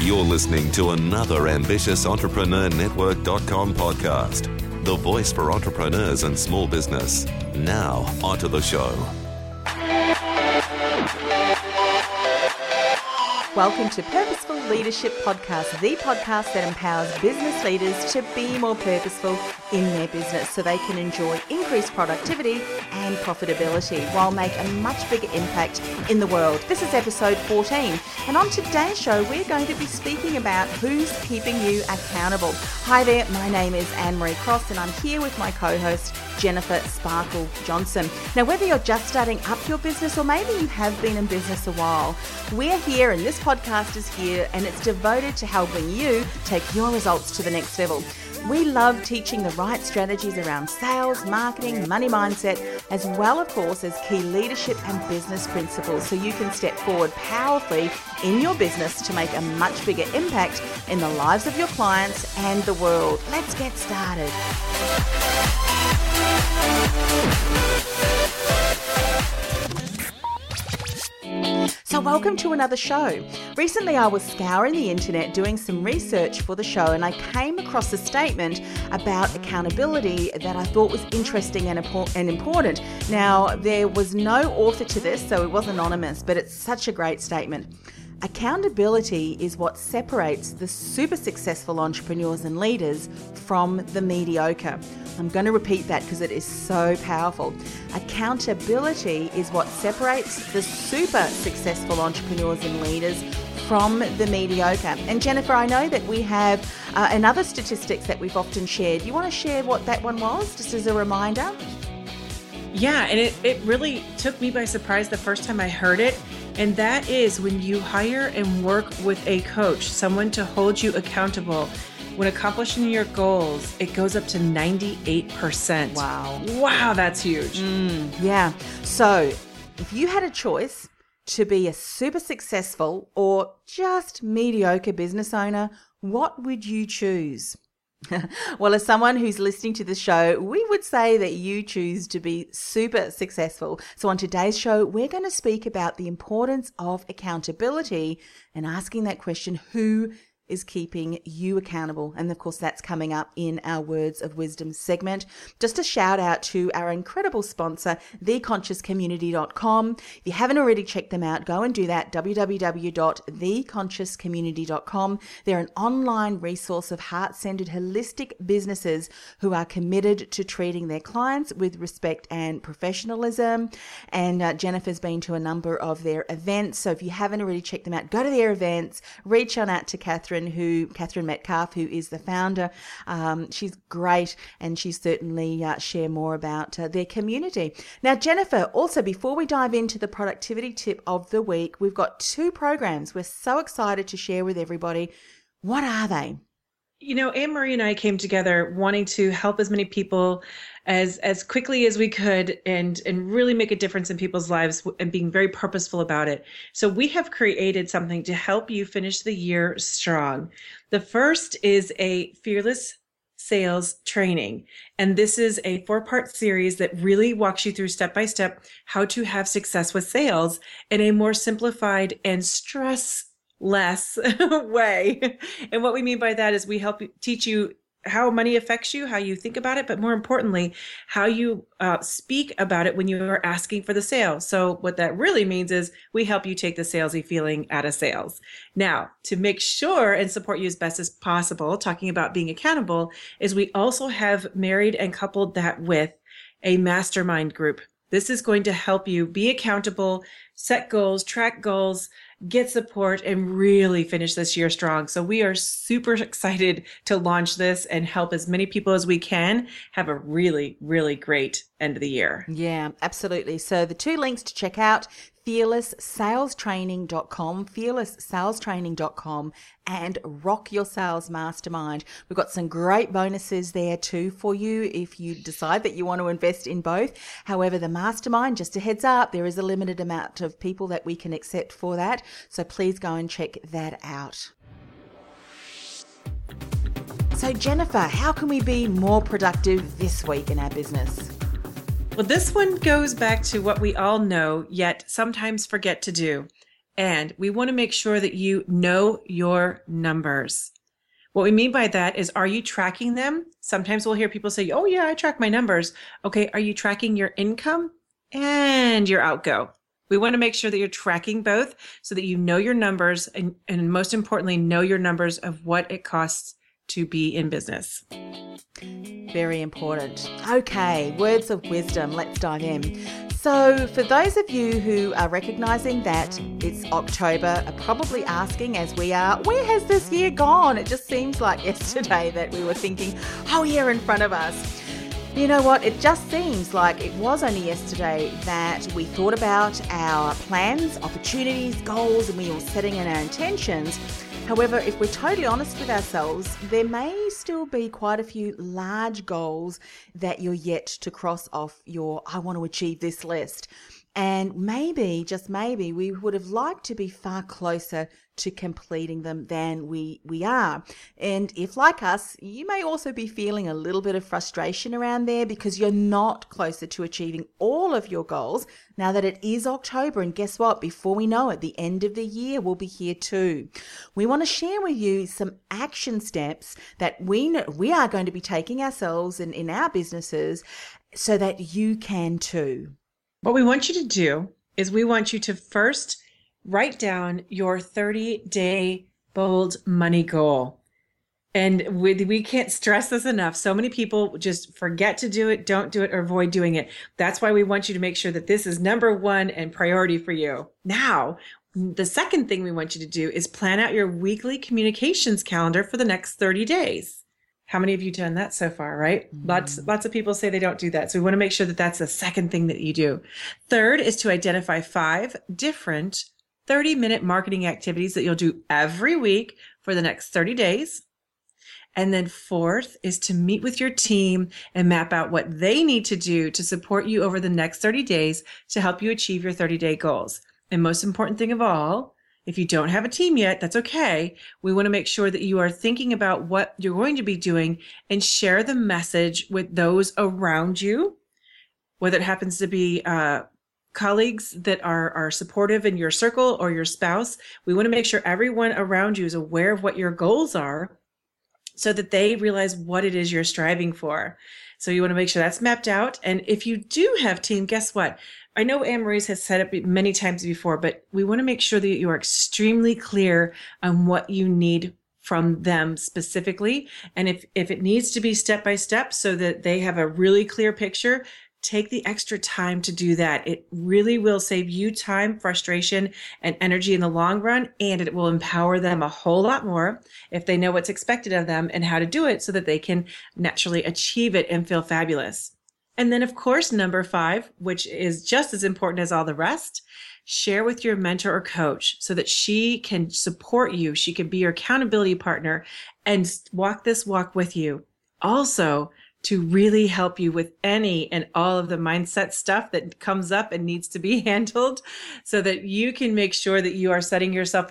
You're listening to another ambitious Entrepreneur Network.com podcast, the voice for entrepreneurs and small business. Now, onto the show. Welcome to Purposeful Leadership Podcast, the podcast that empowers business leaders to be more purposeful in their business so they can enjoy increased productivity and profitability while make a much bigger impact in the world. This is episode 14, and on today's show, we're going to be speaking about who's keeping you accountable. Hi there, my name is Anne Marie Cross, and I'm here with my co host, Jennifer Sparkle Johnson. Now, whether you're just starting up your business or maybe you have been in business a while, we're here and this podcast is here and it's devoted to helping you take your results to the next level. We love teaching the right strategies around sales, marketing, money mindset, as well, of course, as key leadership and business principles so you can step forward powerfully in your business to make a much bigger impact in the lives of your clients and the world. Let's get started. So, welcome to another show. Recently, I was scouring the internet doing some research for the show, and I came across a statement about accountability that I thought was interesting and, important. Now, there was no author to this, so it was anonymous, but it's such a great statement. Accountability is what separates the super successful entrepreneurs and leaders from the mediocre. I'm going to repeat that because it is so powerful. Accountability is what separates the super successful entrepreneurs and leaders from the mediocre. And Jennifer, I know that we have uh, another statistics that we've often shared. You want to share what that one was, just as a reminder? Yeah, and it, it really took me by surprise the first time I heard it. And that is when you hire and work with a coach, someone to hold you accountable. When accomplishing your goals, it goes up to 98%. Wow. Wow, that's huge. Mm, yeah. So if you had a choice to be a super successful or just mediocre business owner, what would you choose? well, as someone who's listening to the show, we would say that you choose to be super successful. So, on today's show, we're going to speak about the importance of accountability and asking that question who is keeping you accountable. And of course, that's coming up in our Words of Wisdom segment. Just a shout out to our incredible sponsor, theconsciouscommunity.com. If you haven't already checked them out, go and do that. www.theconsciouscommunity.com. They're an online resource of heart centered, holistic businesses who are committed to treating their clients with respect and professionalism. And uh, Jennifer's been to a number of their events. So if you haven't already checked them out, go to their events, reach on out to Catherine Catherine, who Catherine Metcalf, who is the founder. Um, she's great, and she certainly uh, share more about uh, their community. Now, Jennifer, also before we dive into the productivity tip of the week, we've got two programs we're so excited to share with everybody. What are they? You know, Anne Marie and I came together wanting to help as many people as as quickly as we could and and really make a difference in people's lives and being very purposeful about it. So we have created something to help you finish the year strong. The first is a fearless sales training. And this is a four part series that really walks you through step by step how to have success with sales in a more simplified and stress less way. And what we mean by that is we help teach you how money affects you, how you think about it, but more importantly, how you uh, speak about it when you are asking for the sale. So, what that really means is we help you take the salesy feeling out of sales. Now, to make sure and support you as best as possible, talking about being accountable, is we also have married and coupled that with a mastermind group. This is going to help you be accountable, set goals, track goals, get support and really finish this year strong. So we are super excited to launch this and help as many people as we can have a really, really great end of the year. Yeah, absolutely. So the two links to check out fearlesssalestraining.com, fearlesssalestraining.com, and Rock Your Sales Mastermind. We've got some great bonuses there too for you if you decide that you want to invest in both. However, the mastermind, just a heads up, there is a limited amount of people that we can accept for that. So please go and check that out. So, Jennifer, how can we be more productive this week in our business? Well, this one goes back to what we all know, yet sometimes forget to do And we want to make sure that you know your numbers. What we mean by that is, are you tracking them? Sometimes we'll hear people say, Oh, yeah, I track my numbers. Okay, are you tracking your income and your outgo? We want to make sure that you're tracking both so that you know your numbers and, and most importantly, know your numbers of what it costs to be in business. Very important. Okay, words of wisdom. Let's dive in. So, for those of you who are recognizing that it's October, are probably asking, as we are, where has this year gone? It just seems like yesterday that we were thinking, oh, year in front of us. You know what? It just seems like it was only yesterday that we thought about our plans, opportunities, goals, and we were setting in our intentions. However, if we're totally honest with ourselves, there may still be quite a few large goals that you're yet to cross off your I want to achieve this list. And maybe, just maybe, we would have liked to be far closer to completing them than we, we are. And if, like us, you may also be feeling a little bit of frustration around there because you're not closer to achieving all of your goals now that it is October. And guess what? Before we know it, the end of the year will be here too. We want to share with you some action steps that we know, we are going to be taking ourselves and in our businesses so that you can too. What we want you to do is we want you to first write down your 30 day bold money goal. And we, we can't stress this enough. So many people just forget to do it, don't do it, or avoid doing it. That's why we want you to make sure that this is number one and priority for you. Now, the second thing we want you to do is plan out your weekly communications calendar for the next 30 days. How many of you done that so far, right? Mm. Lots lots of people say they don't do that. So we want to make sure that that's the second thing that you do. Third is to identify five different 30-minute marketing activities that you'll do every week for the next 30 days. And then fourth is to meet with your team and map out what they need to do to support you over the next 30 days to help you achieve your 30-day goals. And most important thing of all, if you don't have a team yet, that's okay. We want to make sure that you are thinking about what you're going to be doing and share the message with those around you, whether it happens to be uh, colleagues that are, are supportive in your circle or your spouse. We want to make sure everyone around you is aware of what your goals are so that they realize what it is you're striving for. So you want to make sure that's mapped out. And if you do have team, guess what? I know Anne Marie's has said it many times before, but we want to make sure that you are extremely clear on what you need from them specifically. And if, if it needs to be step by step so that they have a really clear picture, take the extra time to do that. It really will save you time, frustration, and energy in the long run. And it will empower them a whole lot more if they know what's expected of them and how to do it so that they can naturally achieve it and feel fabulous. And then, of course, number five, which is just as important as all the rest, share with your mentor or coach so that she can support you. She can be your accountability partner and walk this walk with you. Also, to really help you with any and all of the mindset stuff that comes up and needs to be handled so that you can make sure that you are setting yourself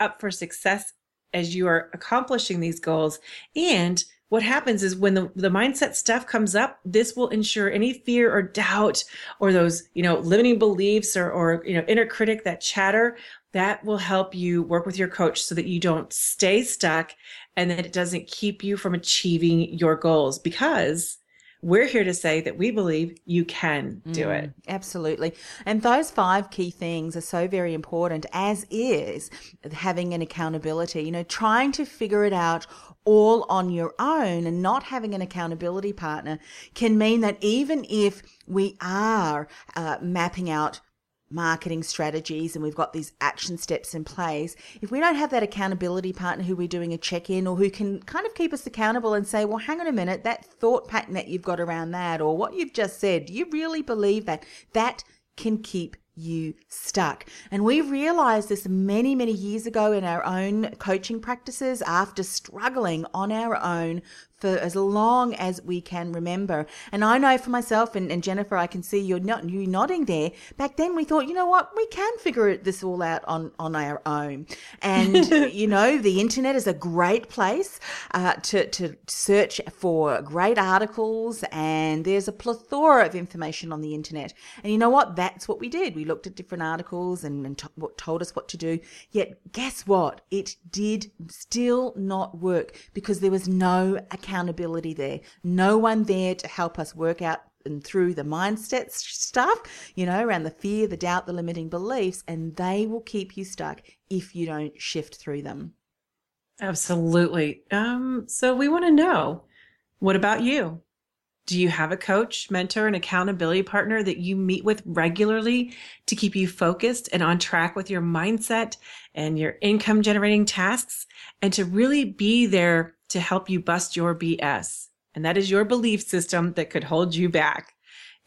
up for success as you are accomplishing these goals and what happens is when the, the mindset stuff comes up, this will ensure any fear or doubt or those, you know, limiting beliefs or, or, you know, inner critic, that chatter, that will help you work with your coach so that you don't stay stuck and that it doesn't keep you from achieving your goals. Because we're here to say that we believe you can do mm, it. Absolutely. And those five key things are so very important, as is having an accountability, you know, trying to figure it out all on your own and not having an accountability partner can mean that even if we are uh, mapping out marketing strategies and we've got these action steps in place, if we don't have that accountability partner who we're doing a check in or who can kind of keep us accountable and say, well, hang on a minute, that thought pattern that you've got around that or what you've just said, do you really believe that? That can keep you stuck. And we realized this many, many years ago in our own coaching practices after struggling on our own for as long as we can remember. And I know for myself and, and Jennifer, I can see you're not you nodding there. Back then we thought, you know what, we can figure this all out on, on our own. And you know, the internet is a great place uh, to, to search for great articles and there's a plethora of information on the internet. And you know what? That's what we did. We looked at different articles and, and t- told us what to do. Yet guess what? It did still not work because there was no accountability accountability there. No one there to help us work out and through the mindset stuff, you know, around the fear, the doubt, the limiting beliefs, and they will keep you stuck if you don't shift through them. Absolutely. Um, so we want to know what about you? Do you have a coach, mentor, and accountability partner that you meet with regularly to keep you focused and on track with your mindset and your income generating tasks and to really be there to help you bust your BS. And that is your belief system that could hold you back.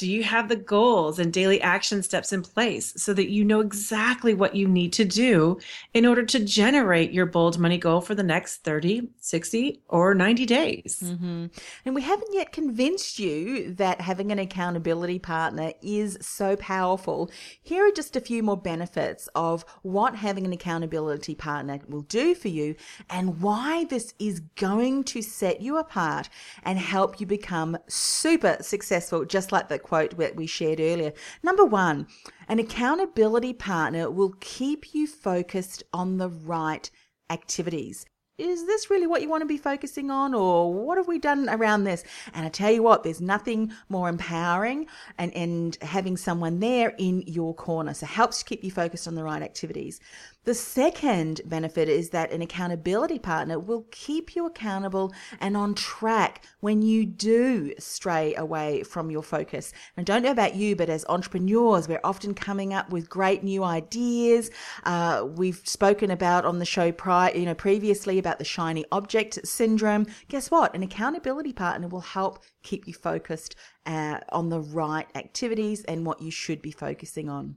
Do you have the goals and daily action steps in place so that you know exactly what you need to do in order to generate your bold money goal for the next 30, 60, or 90 days? Mm-hmm. And we haven't yet convinced you that having an accountability partner is so powerful. Here are just a few more benefits of what having an accountability partner will do for you and why this is going to set you apart and help you become super successful, just like the quote that we shared earlier. Number one, an accountability partner will keep you focused on the right activities. Is this really what you want to be focusing on or what have we done around this? And i tell you what there's nothing more empowering and and having someone there in your corner. So helps keep you focused on the right activities the second benefit is that an accountability partner will keep you accountable and on track when you do stray away from your focus. And I don't know about you, but as entrepreneurs, we're often coming up with great new ideas. Uh, we've spoken about on the show prior, you know, previously about the shiny object syndrome. Guess what? An accountability partner will help keep you focused uh, on the right activities and what you should be focusing on.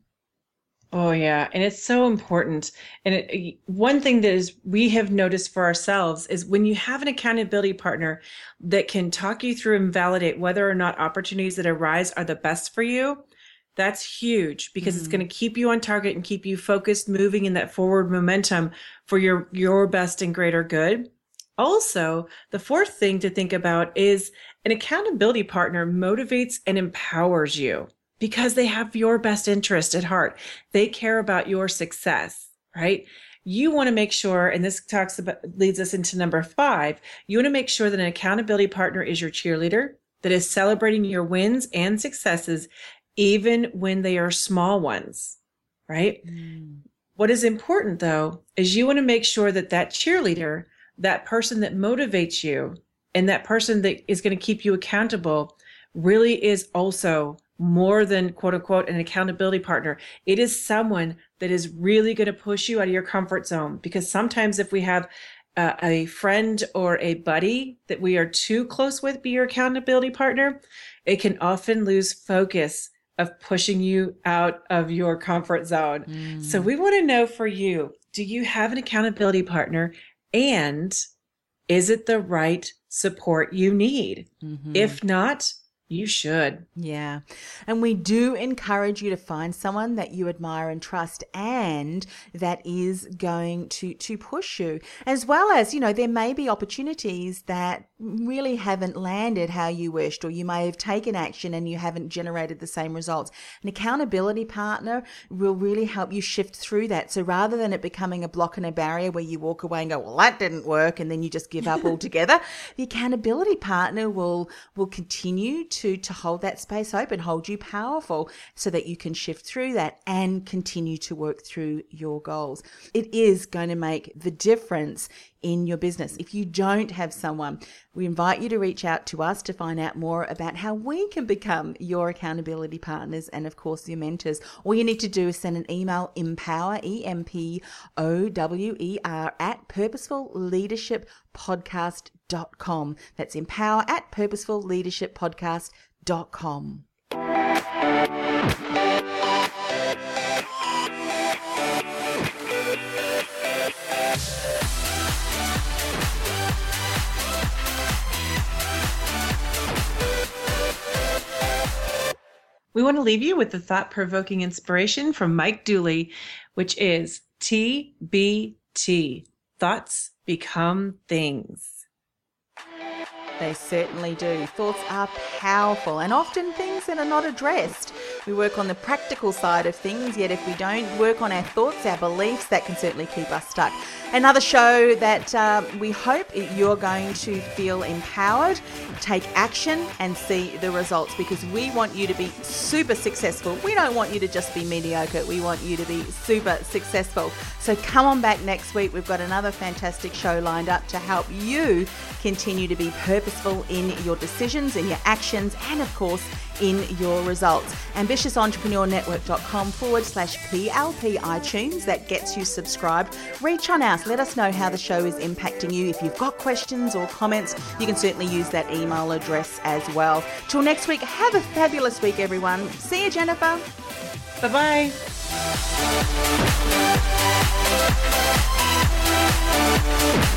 Oh yeah, and it's so important. And it, one thing that is we have noticed for ourselves is when you have an accountability partner that can talk you through and validate whether or not opportunities that arise are the best for you, that's huge because mm-hmm. it's going to keep you on target and keep you focused, moving in that forward momentum for your your best and greater good. Also, the fourth thing to think about is an accountability partner motivates and empowers you because they have your best interest at heart. They care about your success, right? You want to make sure, and this talks about leads us into number five. You want to make sure that an accountability partner is your cheerleader that is celebrating your wins and successes, even when they are small ones, right? Mm. What is important though, is you want to make sure that that cheerleader, that person that motivates you, and that person that is going to keep you accountable really is also more than quote unquote an accountability partner. It is someone that is really going to push you out of your comfort zone because sometimes if we have uh, a friend or a buddy that we are too close with be your accountability partner, it can often lose focus of pushing you out of your comfort zone. Mm. So we want to know for you, do you have an accountability partner and is it the right support you need? Mm-hmm. If not, you should. Yeah. And we do encourage you to find someone that you admire and trust and that is going to to push you. As well as, you know, there may be opportunities that really haven't landed how you wished or you may have taken action and you haven't generated the same results. An accountability partner will really help you shift through that. So rather than it becoming a block and a barrier where you walk away and go, "Well, that didn't work," and then you just give up altogether, the accountability partner will will continue to to hold that space open, hold you powerful so that you can shift through that and continue to work through your goals. It is going to make the difference in your business. If you don't have someone, we invite you to reach out to us to find out more about how we can become your accountability partners and, of course, your mentors. All you need to do is send an email empower, E M P O W E R, at purposefulleadershippodcast.com. That's empower at purposefulleadershippodcast.com. we want to leave you with the thought provoking inspiration from Mike Dooley, which is TBT Thoughts Become Things. They certainly do. Thoughts are powerful and often things that are not addressed. We work on the practical side of things, yet if we don't work on our thoughts, our beliefs, that can certainly keep us stuck. Another show that uh, we hope you're going to feel empowered, take action, and see the results because we want you to be super successful. We don't want you to just be mediocre, we want you to be super successful. So come on back next week. We've got another fantastic show lined up to help you continue to be purposeful in your decisions, in your actions, and of course, in your results. AmbitiousEntrepreneurNetwork.com forward slash PLP iTunes. That gets you subscribed. Reach on out. Let us know how the show is impacting you. If you've got questions or comments, you can certainly use that email address as well. Till next week, have a fabulous week, everyone. See you, Jennifer. Bye bye.